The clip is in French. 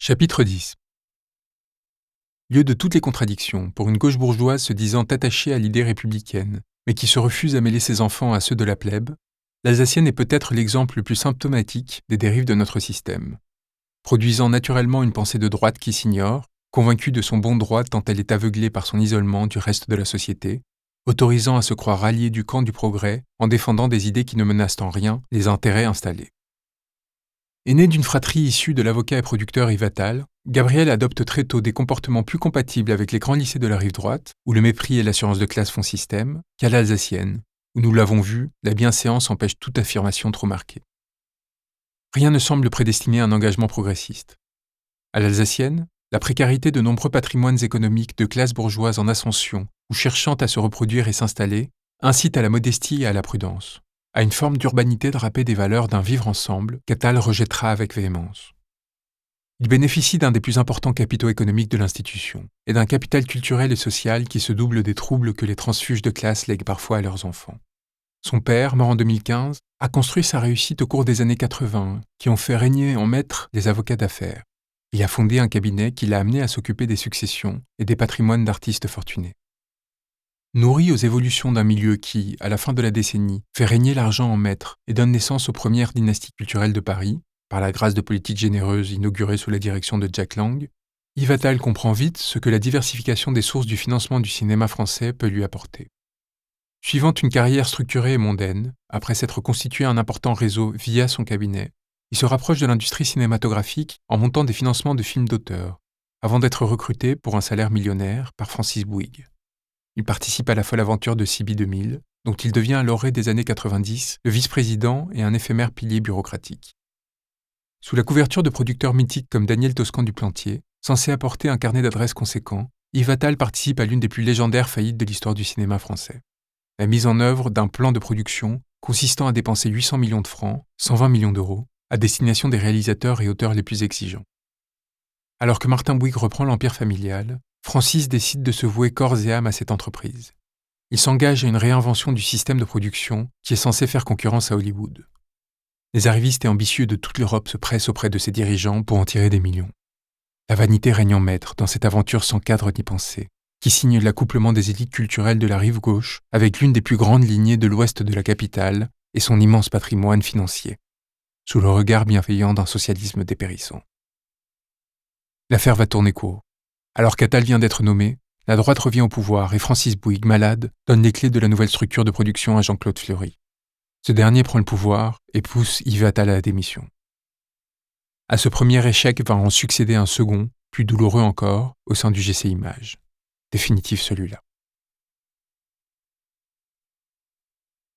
Chapitre 10 Lieu de toutes les contradictions, pour une gauche bourgeoise se disant attachée à l'idée républicaine, mais qui se refuse à mêler ses enfants à ceux de la plèbe, l'Alsacienne est peut-être l'exemple le plus symptomatique des dérives de notre système. Produisant naturellement une pensée de droite qui s'ignore, convaincue de son bon droit tant elle est aveuglée par son isolement du reste de la société, autorisant à se croire alliée du camp du progrès en défendant des idées qui ne menacent en rien les intérêts installés. Aîné d'une fratrie issue de l'avocat et producteur Yves Gabriel adopte très tôt des comportements plus compatibles avec les grands lycées de la rive droite, où le mépris et l'assurance de classe font système, qu'à l'Alsacienne, où nous l'avons vu, la bienséance empêche toute affirmation trop marquée. Rien ne semble prédestiner un engagement progressiste. À l'Alsacienne, la précarité de nombreux patrimoines économiques de classe bourgeoise en ascension ou cherchant à se reproduire et s'installer incite à la modestie et à la prudence à une forme d'urbanité drapée des valeurs d'un vivre ensemble qu'Attal rejettera avec véhémence. Il bénéficie d'un des plus importants capitaux économiques de l'institution et d'un capital culturel et social qui se double des troubles que les transfuges de classe lèguent parfois à leurs enfants. Son père, mort en 2015, a construit sa réussite au cours des années 80, qui ont fait régner en maître les avocats d'affaires. Il a fondé un cabinet qui l'a amené à s'occuper des successions et des patrimoines d'artistes fortunés. Nourri aux évolutions d'un milieu qui, à la fin de la décennie, fait régner l'argent en maître et donne naissance aux premières dynasties culturelles de Paris, par la grâce de politiques généreuses inaugurées sous la direction de Jack Lang, Yves comprend vite ce que la diversification des sources du financement du cinéma français peut lui apporter. Suivant une carrière structurée et mondaine, après s'être constitué un important réseau via son cabinet, il se rapproche de l'industrie cinématographique en montant des financements de films d'auteur, avant d'être recruté pour un salaire millionnaire par Francis Bouygues. Il participe à la folle aventure de Sibi 2000, dont il devient à l'orée des années 90 le vice-président et un éphémère pilier bureaucratique. Sous la couverture de producteurs mythiques comme Daniel Toscan du Plantier, censé apporter un carnet d'adresses conséquent, Yves participe à l'une des plus légendaires faillites de l'histoire du cinéma français. La mise en œuvre d'un plan de production consistant à dépenser 800 millions de francs, 120 millions d'euros, à destination des réalisateurs et auteurs les plus exigeants. Alors que Martin Bouygues reprend l'empire familial, Francis décide de se vouer corps et âme à cette entreprise. Il s'engage à une réinvention du système de production qui est censé faire concurrence à Hollywood. Les arrivistes et ambitieux de toute l'Europe se pressent auprès de ses dirigeants pour en tirer des millions. La vanité règne en maître dans cette aventure sans cadre ni pensée, qui signe l'accouplement des élites culturelles de la rive gauche avec l'une des plus grandes lignées de l'ouest de la capitale et son immense patrimoine financier, sous le regard bienveillant d'un socialisme dépérissant. L'affaire va tourner court. Alors qu'Attal vient d'être nommé, la droite revient au pouvoir et Francis Bouygues, malade, donne les clés de la nouvelle structure de production à Jean-Claude Fleury. Ce dernier prend le pouvoir et pousse Yves Attal à la démission. À ce premier échec va en succéder un second, plus douloureux encore, au sein du GC Images. Définitif celui-là.